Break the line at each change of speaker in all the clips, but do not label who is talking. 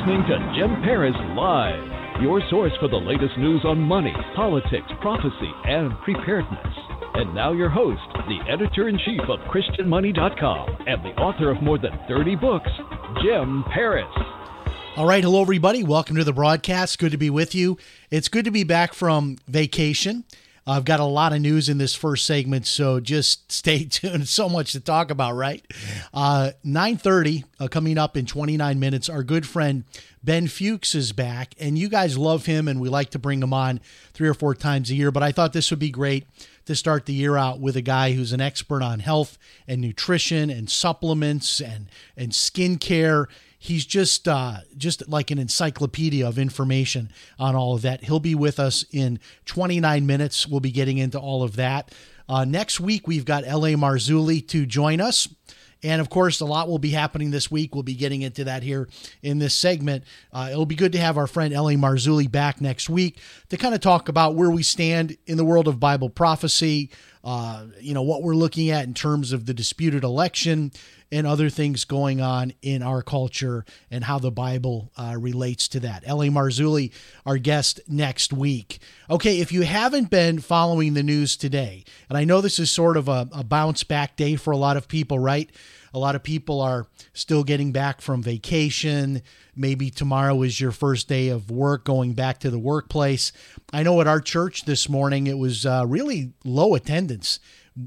Listening to Jim Paris Live, your source for the latest news on money, politics, prophecy, and preparedness. And now your host, the editor in chief of ChristianMoney.com and the author of more than 30 books, Jim Paris.
All right, hello everybody. Welcome to the broadcast. Good to be with you. It's good to be back from vacation. I've got a lot of news in this first segment, so just stay tuned. So much to talk about, right? Uh, 9.30, uh, coming up in 29 minutes, our good friend Ben Fuchs is back, and you guys love him, and we like to bring him on three or four times a year, but I thought this would be great to start the year out with a guy who's an expert on health and nutrition and supplements and, and skincare he's just uh, just like an encyclopedia of information on all of that. He'll be with us in 29 minutes. We'll be getting into all of that. Uh, next week, we've got L.A. Marzulli to join us. And of course, a lot will be happening this week. We'll be getting into that here in this segment. Uh, it'll be good to have our friend L.A. Marzulli back next week to kind of talk about where we stand in the world of Bible prophecy, uh, you know, what we're looking at in terms of the disputed election and other things going on in our culture and how the Bible uh, relates to that. L.A. Marzulli, our guest next week. Okay, if you haven't been following the news today, and I know this is sort of a, a bounce back day for a lot of people, right? A lot of people are still getting back from vacation. Maybe tomorrow is your first day of work, going back to the workplace. I know at our church this morning it was uh, really low attendance.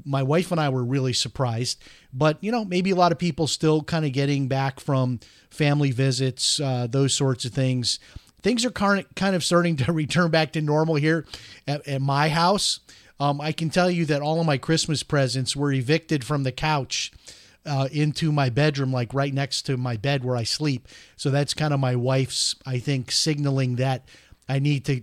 My wife and I were really surprised, but you know, maybe a lot of people still kind of getting back from family visits, uh, those sorts of things. Things are kind of starting to return back to normal here at, at my house. Um, I can tell you that all of my Christmas presents were evicted from the couch uh, into my bedroom, like right next to my bed where I sleep. So that's kind of my wife's, I think, signaling that I need to,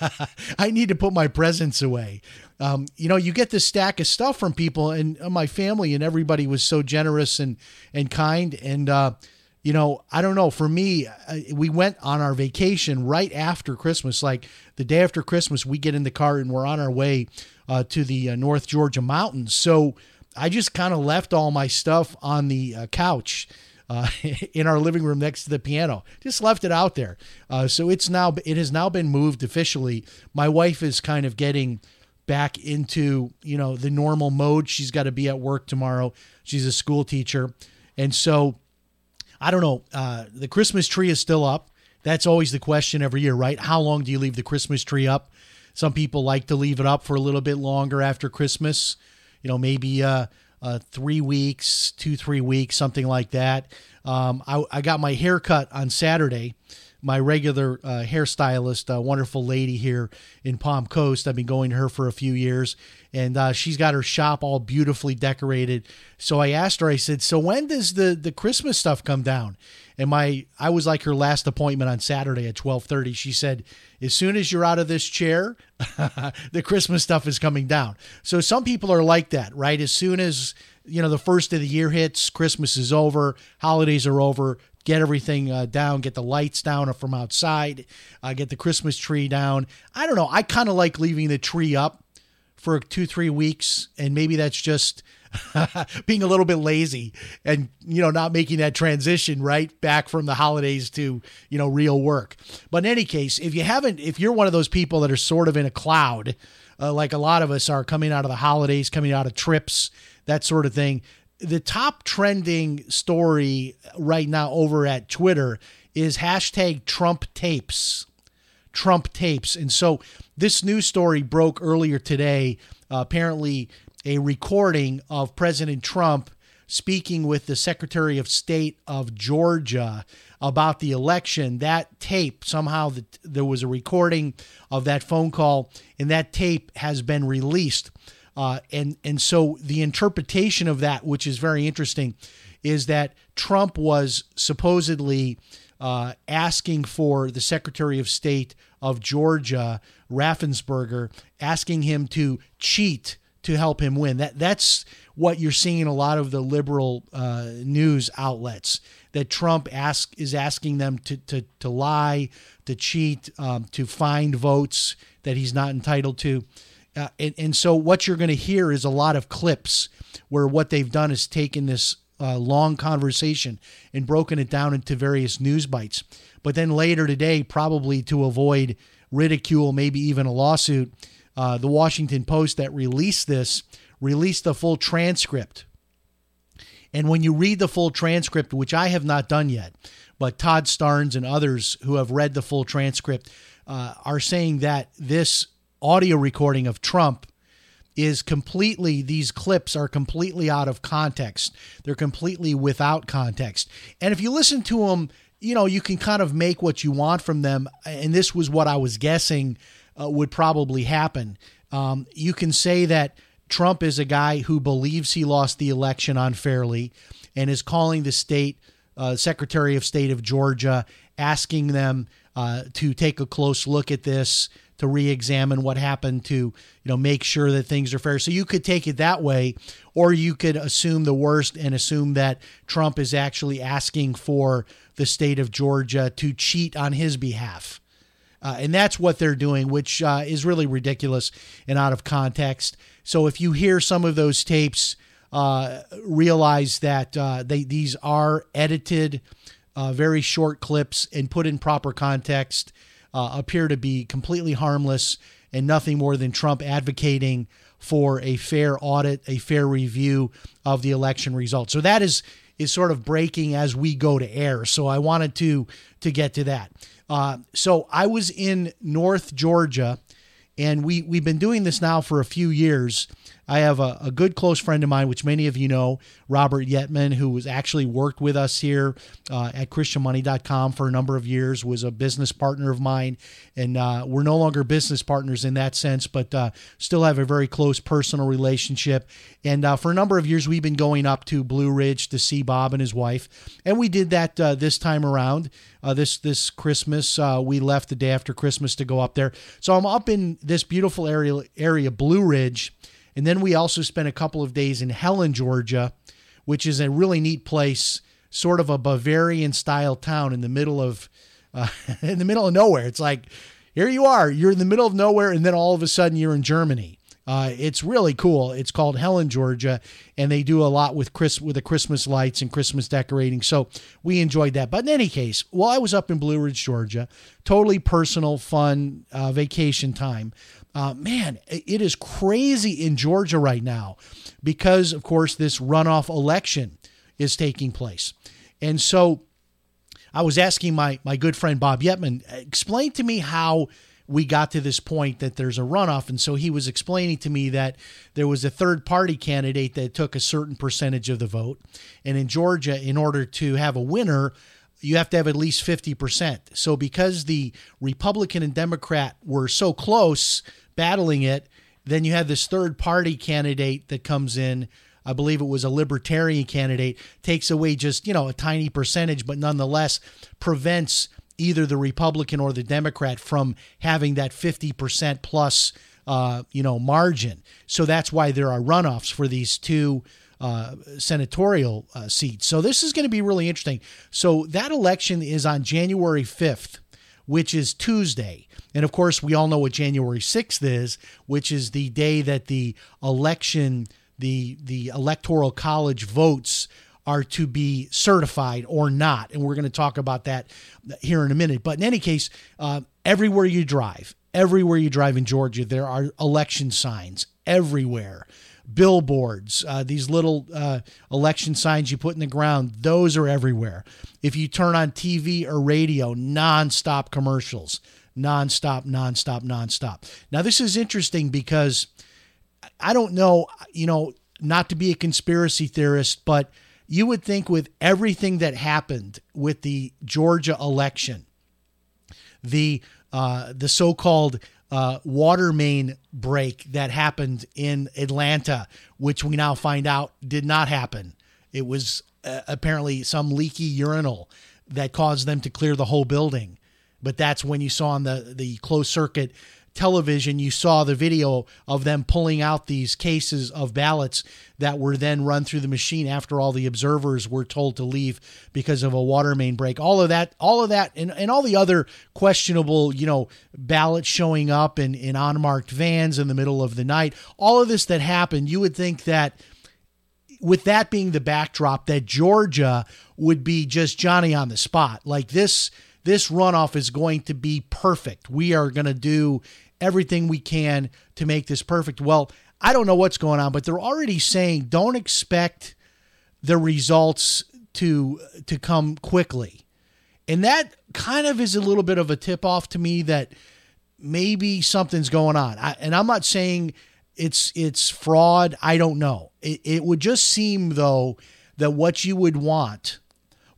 I need to put my presents away. Um, you know, you get this stack of stuff from people, and my family and everybody was so generous and and kind. And uh, you know, I don't know. For me, uh, we went on our vacation right after Christmas, like the day after Christmas. We get in the car and we're on our way uh, to the uh, North Georgia mountains. So I just kind of left all my stuff on the uh, couch. Uh, in our living room next to the piano, just left it out there. Uh, so it's now it has now been moved officially. My wife is kind of getting back into you know the normal mode. She's got to be at work tomorrow. She's a school teacher, and so I don't know. Uh, the Christmas tree is still up. That's always the question every year, right? How long do you leave the Christmas tree up? Some people like to leave it up for a little bit longer after Christmas you know, maybe uh, uh, three weeks, two, three weeks, something like that. Um, I, I got my hair cut on Saturday. My regular uh, hairstylist, a wonderful lady here in Palm Coast. I've been going to her for a few years, and uh, she's got her shop all beautifully decorated. So I asked her, I said, "So when does the the Christmas stuff come down?" And my I was like her last appointment on Saturday at twelve thirty. She said, "As soon as you're out of this chair, the Christmas stuff is coming down." So some people are like that, right? As soon as you know the first of the year hits, Christmas is over, holidays are over. Get everything uh, down, get the lights down from outside, uh, get the Christmas tree down. I don't know. I kind of like leaving the tree up for two, three weeks, and maybe that's just being a little bit lazy and you know not making that transition right back from the holidays to you know real work. But in any case, if you haven't, if you're one of those people that are sort of in a cloud, uh, like a lot of us are coming out of the holidays, coming out of trips, that sort of thing. The top trending story right now over at Twitter is hashtag Trump tapes. Trump tapes. And so this news story broke earlier today. Uh, apparently, a recording of President Trump speaking with the Secretary of State of Georgia about the election. That tape, somehow the, there was a recording of that phone call, and that tape has been released. Uh, and and so the interpretation of that, which is very interesting, is that Trump was supposedly uh, asking for the Secretary of State of Georgia, Raffensperger, asking him to cheat to help him win. That that's what you're seeing in a lot of the liberal uh, news outlets. That Trump ask is asking them to to to lie, to cheat, um, to find votes that he's not entitled to. Uh, and, and so what you're going to hear is a lot of clips where what they've done is taken this uh, long conversation and broken it down into various news bites. But then later today, probably to avoid ridicule, maybe even a lawsuit, uh, the Washington Post that released this released the full transcript. And when you read the full transcript, which I have not done yet, but Todd Starnes and others who have read the full transcript uh, are saying that this audio recording of Trump is completely these clips are completely out of context. They're completely without context. And if you listen to them, you know, you can kind of make what you want from them. And this was what I was guessing uh, would probably happen. Um, you can say that Trump is a guy who believes he lost the election unfairly and is calling the state uh, Secretary of State of Georgia, asking them uh, to take a close look at this to re-examine what happened to you know make sure that things are fair. So you could take it that way or you could assume the worst and assume that Trump is actually asking for the state of Georgia to cheat on his behalf. Uh, and that's what they're doing which uh, is really ridiculous and out of context. So if you hear some of those tapes uh, realize that uh, they these are edited uh, very short clips and put in proper context uh, appear to be completely harmless and nothing more than Trump advocating for a fair audit, a fair review of the election results. So that is is sort of breaking as we go to air. So I wanted to to get to that. Uh, so I was in North Georgia, and we we've been doing this now for a few years. I have a, a, good close friend of mine, which many of you know, Robert Yetman, who was actually worked with us here uh, at ChristianMoney.com for a number of years, was a business partner of mine. And uh, we're no longer business partners in that sense, but uh, still have a very close personal relationship. And uh, for a number of years, we've been going up to Blue Ridge to see Bob and his wife. And we did that uh, this time around. Uh, this this Christmas. We left the day after Christmas to go up there. So I'm up in this beautiful area area Blue Ridge, and then we also spent a couple of days in Helen, Georgia, which is a really neat place, sort of a Bavarian style town in the middle of uh, in the middle of nowhere. It's like here you are, you're in the middle of nowhere, and then all of a sudden you're in Germany. Uh, it's really cool. It's called Helen, Georgia, and they do a lot with Chris with the Christmas lights and Christmas decorating. So we enjoyed that. But in any case, while I was up in Blue Ridge, Georgia, totally personal, fun uh, vacation time. Uh, man, it is crazy in Georgia right now because, of course, this runoff election is taking place. And so I was asking my, my good friend Bob Yetman, explain to me how we got to this point that there's a runoff. And so he was explaining to me that there was a third party candidate that took a certain percentage of the vote. And in Georgia, in order to have a winner, you have to have at least 50%. So because the Republican and Democrat were so close, battling it. Then you have this third party candidate that comes in. I believe it was a libertarian candidate, takes away just, you know, a tiny percentage, but nonetheless prevents either the Republican or the Democrat from having that 50% plus, uh, you know, margin. So that's why there are runoffs for these two uh, senatorial uh, seats. So this is going to be really interesting. So that election is on January 5th, which is Tuesday. And of course, we all know what January 6th is, which is the day that the election, the, the electoral college votes are to be certified or not. And we're going to talk about that here in a minute. But in any case, uh, everywhere you drive, everywhere you drive in Georgia, there are election signs everywhere. Billboards, uh, these little uh, election signs you put in the ground, those are everywhere. If you turn on TV or radio, nonstop commercials nonstop, nonstop, nonstop. Now, this is interesting because I don't know, you know, not to be a conspiracy theorist, but you would think with everything that happened with the Georgia election, the uh, the so-called uh, water main break that happened in Atlanta, which we now find out did not happen. It was uh, apparently some leaky urinal that caused them to clear the whole building. But that's when you saw on the the closed circuit television, you saw the video of them pulling out these cases of ballots that were then run through the machine after all the observers were told to leave because of a water main break. All of that, all of that, and, and all the other questionable, you know, ballots showing up in, in unmarked vans in the middle of the night. All of this that happened, you would think that with that being the backdrop, that Georgia would be just Johnny on the spot. Like this this runoff is going to be perfect. We are going to do everything we can to make this perfect. Well, I don't know what's going on, but they're already saying don't expect the results to to come quickly. And that kind of is a little bit of a tip off to me that maybe something's going on. I, and I'm not saying it's it's fraud. I don't know. It, it would just seem though that what you would want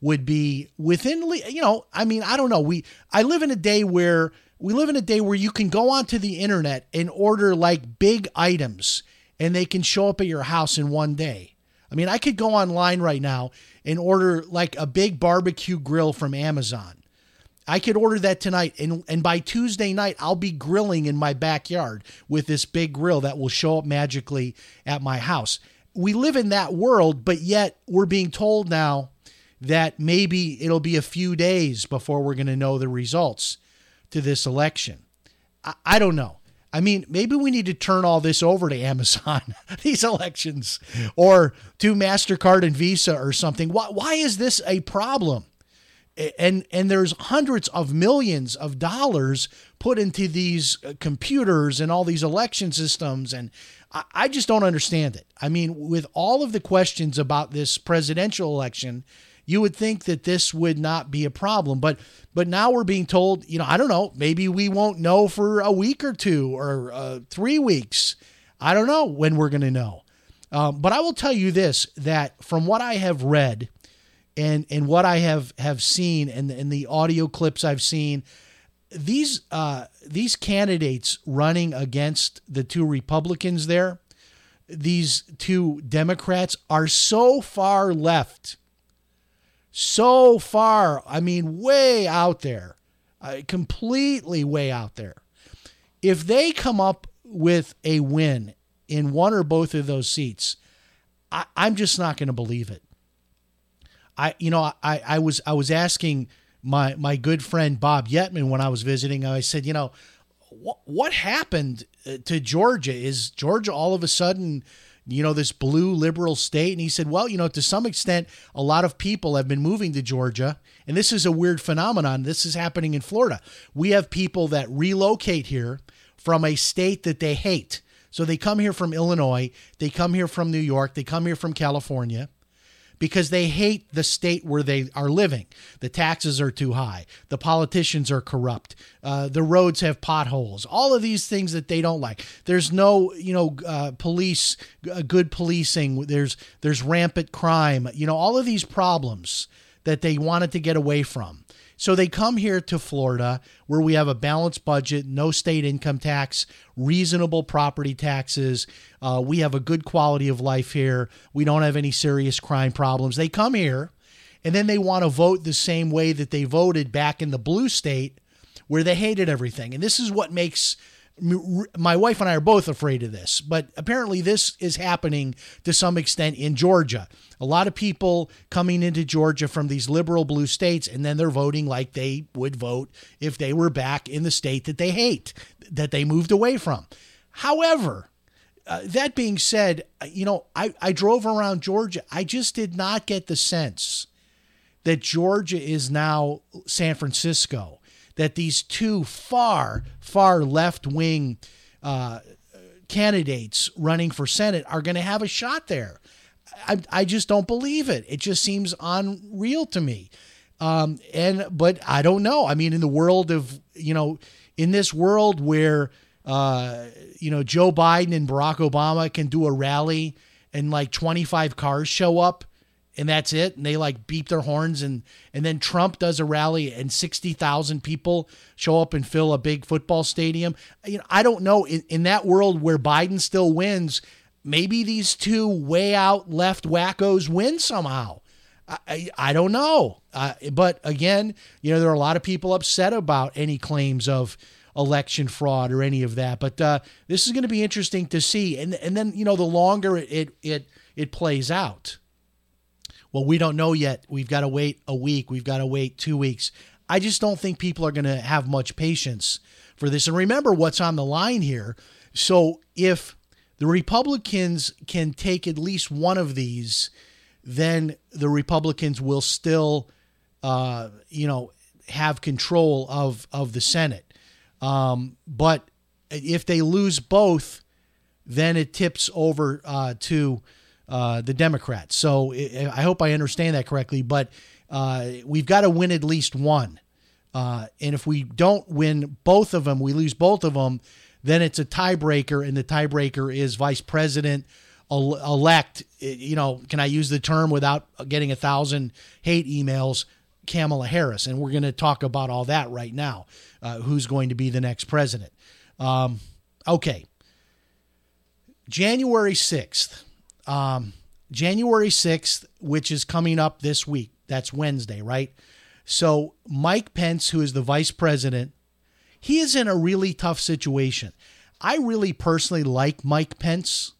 would be within you know i mean i don't know. We i live in a day where we live in a day where you can go onto the internet and order like big items and they can show up at your house in one day. I mean i could go online right now and order like a big barbecue grill from amazon. I could order that tonight and and by tuesday night i'll be grilling in my backyard with this big grill that will show up magically at my house. We live in that world but yet we're being told now that maybe it'll be a few days before we're going to know the results to this election. I, I, don't know. I mean, maybe we need to turn all this over to Amazon, these elections, or to MasterCard and Visa or something. Why, why is this a problem? And and there's hundreds of millions of dollars put into these uh, computers and all these election systems, and I, I just don't understand it. I mean, with all of the questions about this presidential election, you would think that this would not be a problem. But but now we're being told, you know, I don't know, maybe we won't know for a week or two or uh, three weeks. I don't know when we're going to know. Um, but I will tell you this: that from what I have read and and what I have have seen and and the audio clips I've seen, these uh, these candidates running against the two Republicans there, these two Democrats are so far left so far. I mean, way out there, uh, completely way out there. If they come up with a win in one or both of those seats, I, I'm just not going to believe it. I, you know, I, I was I was asking my my good friend Bob Yetman when I was visiting. I said, you know, what what happened uh, to Georgia? Is Georgia all of a sudden you know, this blue liberal state? And he said, well, you know, to some extent, a lot of people have been moving to Georgia. And this is a weird phenomenon. This is happening in Florida. We have people that relocate here from a state that they hate. So they come here from Illinois, they come here from New York, they come here from California because they hate the state where they are living. The taxes are too high. The politicians are corrupt. Uh, the roads have potholes. All of these things that they don't like. There's no, you know, uh, police, uh, good policing. There's there's rampant crime. You know, all of these problems that they wanted to get away from. So they come here to Florida where we have a balanced budget, no state income tax, reasonable property taxes. Uh, we have a good quality of life here. We don't have any serious crime problems. They come here and then they want to vote the same way that they voted back in the blue state where they hated everything. And this is what makes my wife and I are both afraid of this, but apparently this is happening to some extent in Georgia. A lot of people coming into Georgia from these liberal blue states, and then they're voting like they would vote if they were back in the state that they hate, that they moved away from. However, uh, that being said, uh, you know, I, I drove around Georgia. I just did not get the sense that Georgia is now San Francisco that these two far, far left wing uh, candidates running for Senate are going to have a shot there. I, I just don't believe it. It just seems unreal to me. Um, and but I don't know. I mean, in the world of you know, in this world where uh, you know Joe Biden and Barack Obama can do a rally and like 25 cars show up and that's it. And they like beep their horns, and and then Trump does a rally, and sixty thousand people show up and fill a big football stadium. You know, I don't know in, in that world where Biden still wins. Maybe these two way out left wackos win somehow. I, I, I don't know. Uh, but again, you know, there are a lot of people upset about any claims of election fraud or any of that. But uh, this is going to be interesting to see. And and then you know, the longer it it it, it plays out well, we don't know yet. We've got to wait a week. We've got to wait two weeks. I just don't think people are going to have much patience for this. And remember what's on the line here. So if the Republicans can take at least one of these, then the Republicans will still, uh, you know, have control of of the Senate. Um, but if they lose both, then it tips over uh, to uh, the Democrats. So I hope I understand that correctly. But uh, we've got to win at least one. Uh, and if we don't win both of them, we lose both of them, then it's a tiebreaker, and the tiebreaker is vice president elect. You know, can I use the term without getting a thousand hate emails? Kamala Harris, and we're going to talk about all that right now. Uh, who's going to be the next president? Um, okay, January sixth um, January 6th, which is coming up this week. That's Wednesday, right? So, Mike Pence, who is the vice president, he is in a really tough situation. I really personally like Mike Pence.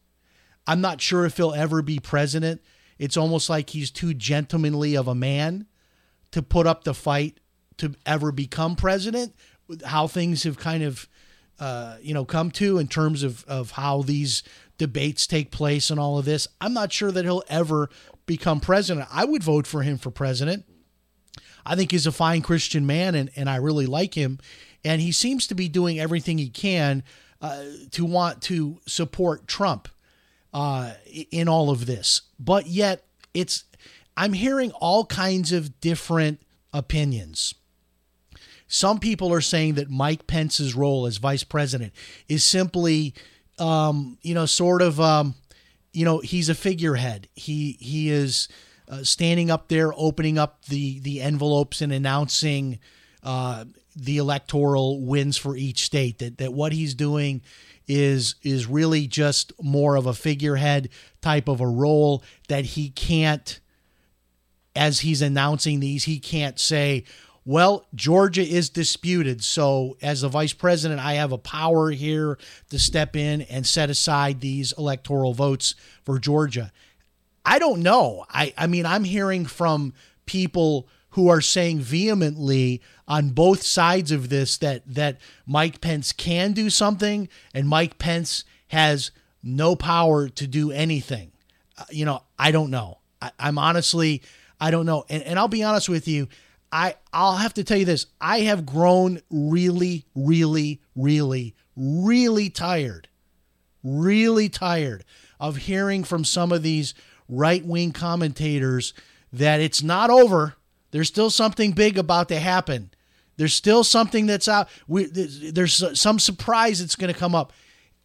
I'm not sure if he'll ever be president. It's almost like he's too gentlemanly of a man to put up the fight to ever become president. How things have kind of, uh, you know, come to in terms of of how these debates take place and all of this. I'm not sure that he'll ever become president. I would vote for him for president. I think he's a fine Christian man and, and I really like him. And he seems to be doing everything he can uh, to want to support Trump uh, in all of this. But yet, it's I'm hearing all kinds of different opinions. Some people are saying that Mike Pence's role as vice president is simply um, you know, sort of, um, you know, he's a figurehead. He he is uh, standing up there, opening up the the envelopes and announcing uh, the electoral wins for each state. That that what he's doing is is really just more of a figurehead type of a role that he can't as he's announcing these he can't say well, Georgia is disputed. So, as the vice president, I have a power here to step in and set aside these electoral votes for Georgia. I don't know. I, I mean, I'm hearing from people who are saying vehemently on both sides of this that that Mike Pence can do something and Mike Pence has no power to do anything. Uh, you know, I don't know. I, am honestly, I don't know. And, and I'll be honest with you. I I'll have to tell you this. I have grown really, really, really, really tired. Really tired of hearing from some of these right-wing commentators that it's not over. There's still something big about to happen. There's still something that's out. We, there's some surprise that's going to come up.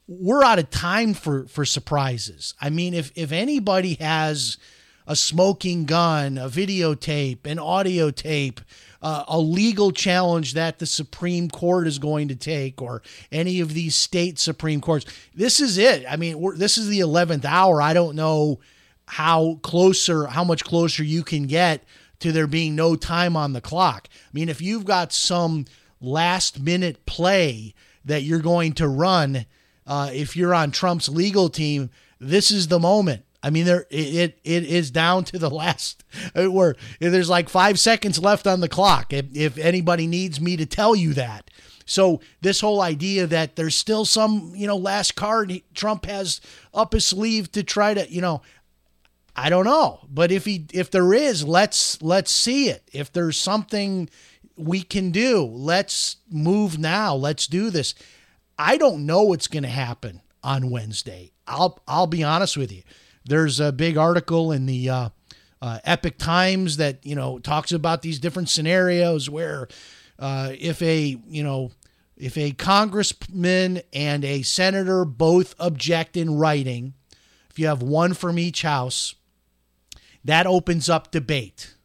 We're out of time for for surprises. I mean, if if anybody has a smoking gun, a videotape, an audio tape, uh, a legal challenge that the Supreme Court is going to take, or any of these state Supreme Courts. This is it. I mean, this is the 11th hour. I don't know how closer, how much closer you can get to there being no time on the clock. I mean, if you've got some last minute play that you're going to run, uh, if you're on Trump's legal team, this is the moment. I mean, there it it is down to the last uh, where there's like five seconds left on the clock. If, if anybody needs me to tell you that, so this whole idea that there's still some you know last card Trump has up his sleeve to try to you know, I don't know, but if he if there is, let's let's see it. If there's something we can do, let's move now. Let's do this. I don't know what's going to happen on Wednesday. I'll I'll be honest with you. There's a big article in the uh, uh, Epoch Times that you know talks about these different scenarios where uh, if a you know if a congressman and a senator both object in writing, if you have one from each house, That opens up debate.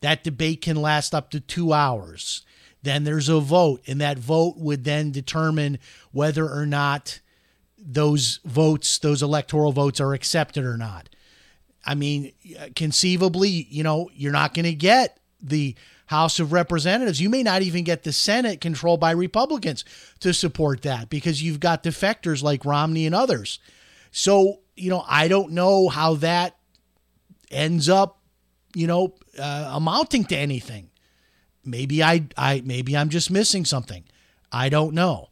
That debate can last up to two hours. Then there's a vote, and that vote would then determine whether or not those votes, those electoral votes, are accepted or not. I mean, conceivably, you know, you're not going to get the House of Representatives. You may not even get the Senate controlled by Republicans to support that because you've got defectors like Romney and others. So, you know, I don't know how that ends up, you know, uh, amounting to anything. Maybe I, I, maybe I'm just missing something. I don't know.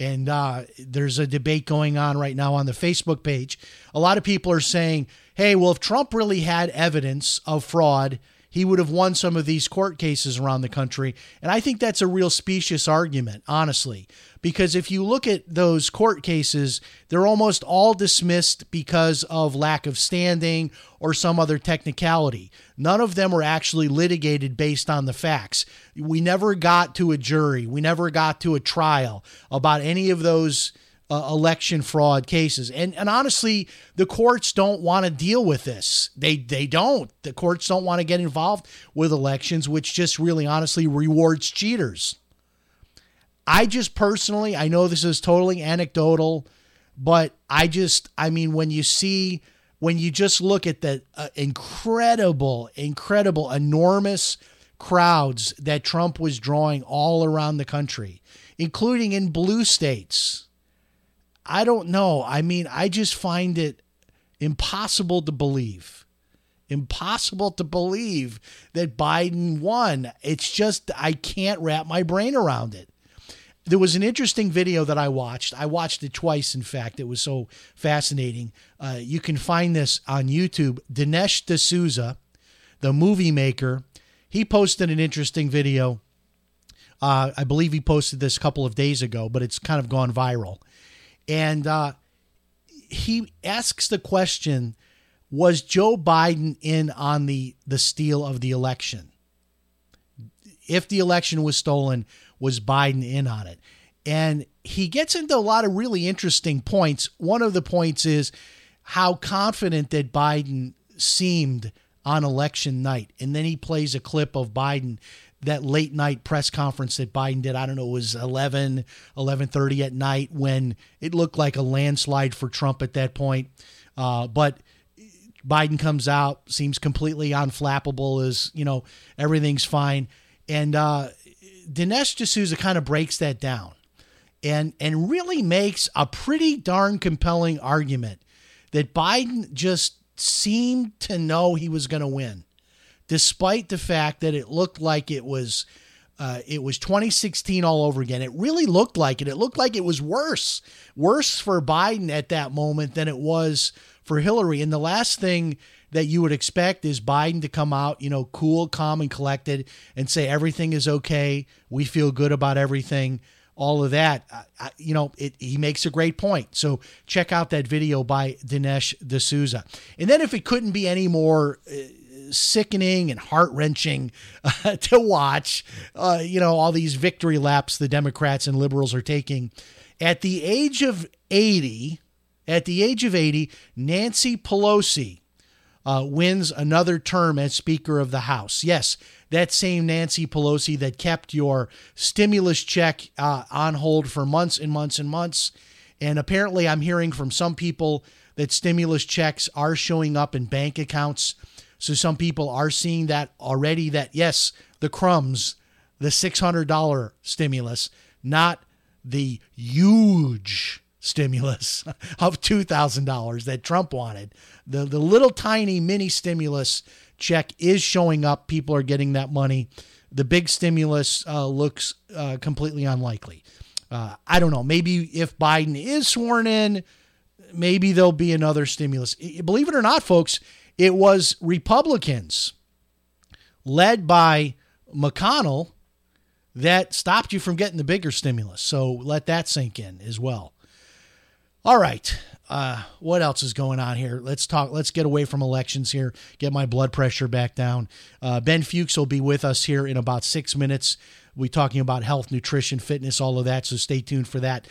And uh, there's a debate going on right now on the Facebook page. A lot of people are saying, hey, well, if Trump really had evidence of fraud, he would have won some of these court cases around the country. And I think that's a real specious argument, honestly, because if you look at those court cases, they're almost all dismissed because of lack of standing or some other technicality. None of them were actually litigated based on the facts. We never got to a jury, we never got to a trial about any of those uh, election fraud cases. And and honestly, the courts don't want to deal with this. They they don't. The courts don't want to get involved with elections, which just really honestly rewards cheaters. I just personally, I know this is totally anecdotal, but I just I mean when you see when you just look at the uh, incredible incredible enormous crowds that Trump was drawing all around the country, including in blue states I don't know. I mean, I just find it impossible to believe. Impossible to believe that Biden won. It's just, I can't wrap my brain around it. There was an interesting video that I watched. I watched it twice, in fact. It was so fascinating. Uh, you can find this on YouTube. Dinesh D'Souza, the movie maker, he posted an interesting video. Uh, I believe he posted this a couple of days ago, but it's kind of gone viral and uh, he asks the question was Joe Biden in on the the steal of the election? If the election was stolen, was Biden in on it? And he gets into a lot of really interesting points. One of the points is how confident that Biden seemed on election night. And then he plays a clip of Biden that late night press conference that Biden did. I don't know, it was 11, 11.30 at night when it looked like a landslide for Trump at that point. Uh, but Biden comes out, seems completely unflappable, as, you know, everything's fine. And uh, Dinesh D'Souza kind of breaks that down and, and really makes a pretty darn compelling argument that Biden just seemed to know he was going to win despite the fact that it looked like it was uh, it was 2016 all over again. It really looked like it. It looked like it was worse, worse for Biden at that moment than it was for Hillary. And the last thing that you would expect is Biden to come out, you know, cool, calm, and collected and say everything is okay. We feel good about everything. All of that, I, you know, it, he makes a great point. So check out that video by Dinesh D'Souza. And then, if it couldn't be any more uh, sickening and heart wrenching uh, to watch. Uh, you know, all these victory laps the Democrats and liberals are taking. At the age of 80, at the age of 80, Nancy Pelosi uh, wins another term as Speaker of the House. Yes, that same Nancy Pelosi that kept your stimulus check uh, on hold for months and months and months. And apparently, I'm hearing from some people that stimulus checks are showing up in bank accounts so some people are seeing that already that yes, the crumbs, the $600 stimulus, not the huge stimulus of $2,000 that Trump wanted. The, the little tiny mini stimulus check is showing up. People are getting that money. The big stimulus uh, looks uh, completely unlikely. Uh, I don't know. Maybe if Biden is sworn in, maybe there'll be another stimulus. Believe it or not, folks, it was Republicans led by McConnell that stopped you from getting the bigger stimulus. So let that sink in as well. All right. Uh, what else is going on here? Let's talk. Let's get away from elections here. Get my blood pressure back down. Uh, ben Fuchs will be with us here in about six minutes. We're talking about health, nutrition, fitness, all of that. So stay tuned for that.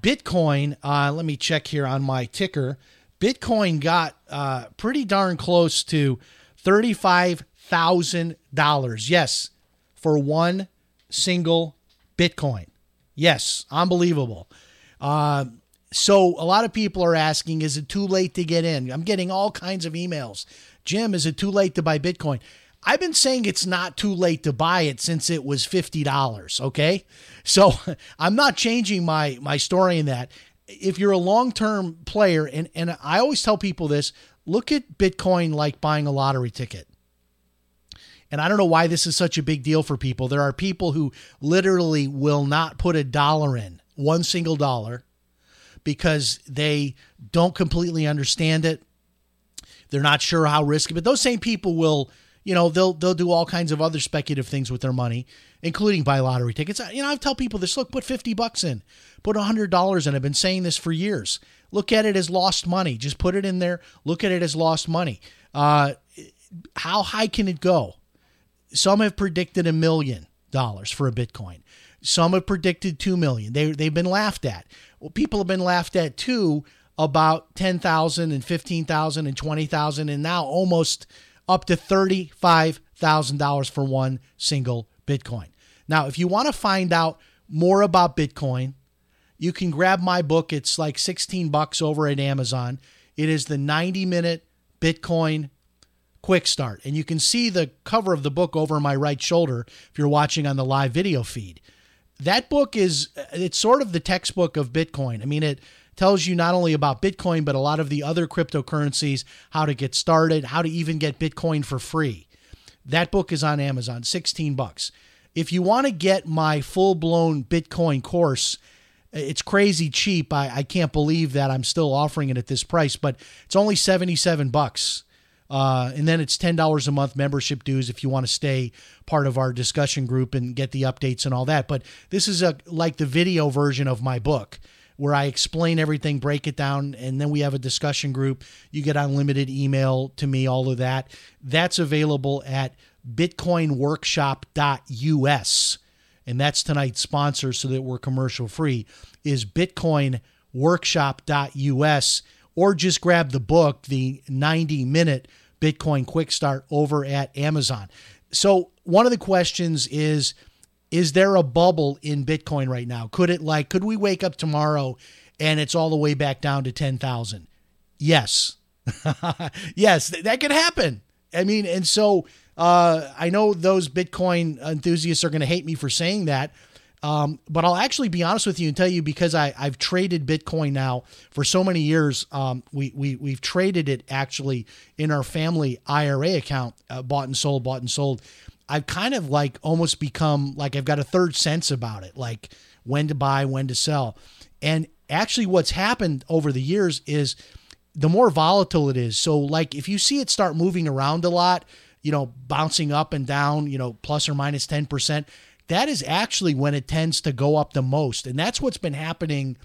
Bitcoin. Uh, let me check here on my ticker. Bitcoin got uh, pretty darn close to $35,000. Yes, for one single Bitcoin. Yes, unbelievable. Uh, so a lot of people are asking, is it too late to get in? I'm getting all kinds of emails. Jim, is it too late to buy Bitcoin? I've been saying it's not too late to buy it since it was $50, okay? So I'm not changing my my story in that. If you're a long-term player and and I always tell people this, look at Bitcoin like buying a lottery ticket. And I don't know why this is such a big deal for people. There are people who literally will not put a dollar in, one single dollar, because they don't completely understand it. They're not sure how risky, but those same people will, you know, they'll they'll do all kinds of other speculative things with their money, including buy lottery tickets. You know, I tell people this: look, put fifty bucks in, put hundred dollars in. I've been saying this for years. Look at it as lost money. Just put it in there. Look at it as lost money. Uh, how high can it go? Some have predicted a million dollars for a Bitcoin. Some have predicted two million. They they've been laughed at. Well, people have been laughed at too about 10,000 and 15,000 and 20,000 and now almost up to $35,000 for one single Bitcoin. Now, if you want to find out more about Bitcoin, you can grab my book. It's like 16 bucks over at Amazon. It is the 90 minute Bitcoin quick start. And you can see the cover of the book over my right shoulder if you're watching on the live video feed. That book is it's sort of the textbook of Bitcoin. I mean, it tells you not only about Bitcoin, but a lot of the other cryptocurrencies, how to get started, how to even get Bitcoin for free. That book is on Amazon, 16 bucks. If you want to get my full blown Bitcoin course, it's crazy cheap. I, I can't believe that I'm still offering it at this price, but it's only 77 bucks. Uh, and then it's $10 a month membership dues if you want to stay part of our discussion group and get the updates and all that. But this is a like the video version of my book where I explain everything, break it down, and then we have a discussion group. You get unlimited email to me, all of that. That's available at bitcoinworkshop.us. And that's tonight's sponsor so that we're commercial free is bitcoinworkshop.us or just grab the book, the 90 minute Bitcoin Quick Start over at Amazon. So, one of the questions is is there a bubble in Bitcoin right now? Could it like could we wake up tomorrow and it's all the way back down to 10,000? Yes. yes, that could happen. I mean, and so uh, I know those Bitcoin enthusiasts are going to hate me for saying that, um, but I'll actually be honest with you and tell you because I, I've traded Bitcoin now for so many years. Um, we, we, we've traded it actually in our family IRA account, uh, bought and sold, bought and sold. I've kind of like almost become like I've got a third sense about it, like when to buy, when to sell. And actually, what's happened over the years is the more volatile it is. So, like, if you see it start moving around a lot, you know, bouncing up and down, you know, plus or minus 10%, that is actually when it tends to go up the most. And that's what's been happening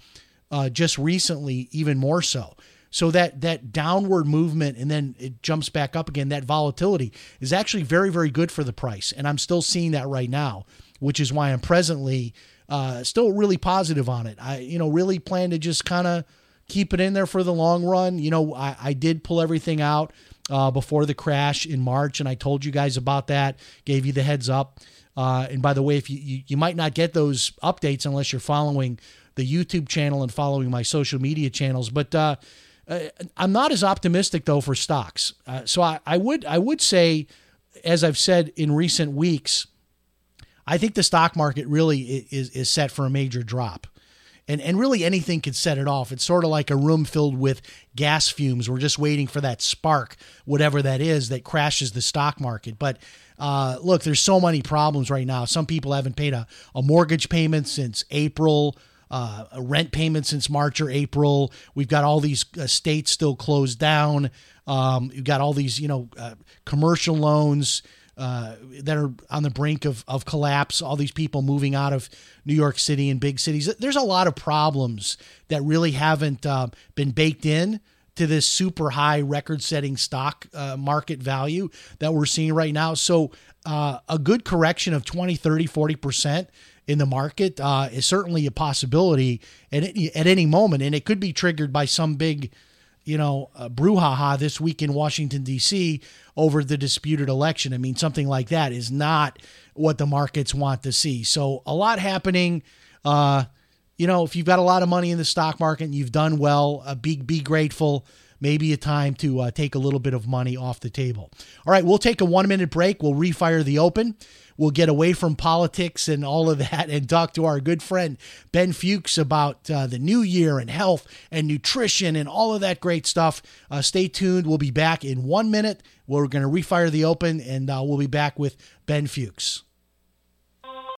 uh, just recently, even more so. So that that downward movement and then it jumps back up again, that volatility is actually very, very good for the price. And I'm still seeing that right now, which is why I'm presently uh, still really positive on it. I, you know, really plan to just kind of keep it in there for the long run. You know, I, I did pull everything out uh, before the crash in March, and I told you guys about that, gave you the heads up. Uh, and by the way, if you, you, you might not get those updates unless you're following the YouTube channel and following my social media channels, but uh, uh, I'm not as optimistic though for stocks. Uh, so I, I would I would say, as I've said in recent weeks, I think the stock market really is is set for a major drop. And, and really anything could set it off. It's sort of like a room filled with gas fumes. We're just waiting for that spark, whatever that is, that crashes the stock market. But uh, look, there's so many problems right now. Some people haven't paid a, a mortgage payment since April uh, rent payment since March or April. We've got all these uh, states still closed down. Um, we've got all these, you know, uh, commercial loans uh, that are on the brink of, of collapse. All these people moving out of New York City and big cities. There's a lot of problems that really haven't uh, been baked in to this super high record setting stock uh, market value that we're seeing right now. So, uh, a good correction of 20, 30, 40% in the market uh, is certainly a possibility at any, at any moment, and it could be triggered by some big you know, uh, brouhaha this week in Washington, D.C. over the disputed election. I mean, something like that is not what the markets want to see. So, a lot happening. You know, if you've got a lot of money in the stock market and you've done well, uh, be, be grateful. Maybe a time to uh, take a little bit of money off the table. All right, we'll take a one minute break. We'll refire the open. We'll get away from politics and all of that and talk to our good friend Ben Fuchs about uh, the new year and health and nutrition and all of that great stuff. Uh, stay tuned. We'll be back in one minute. We're going to refire the open and uh, we'll be back with Ben Fuchs.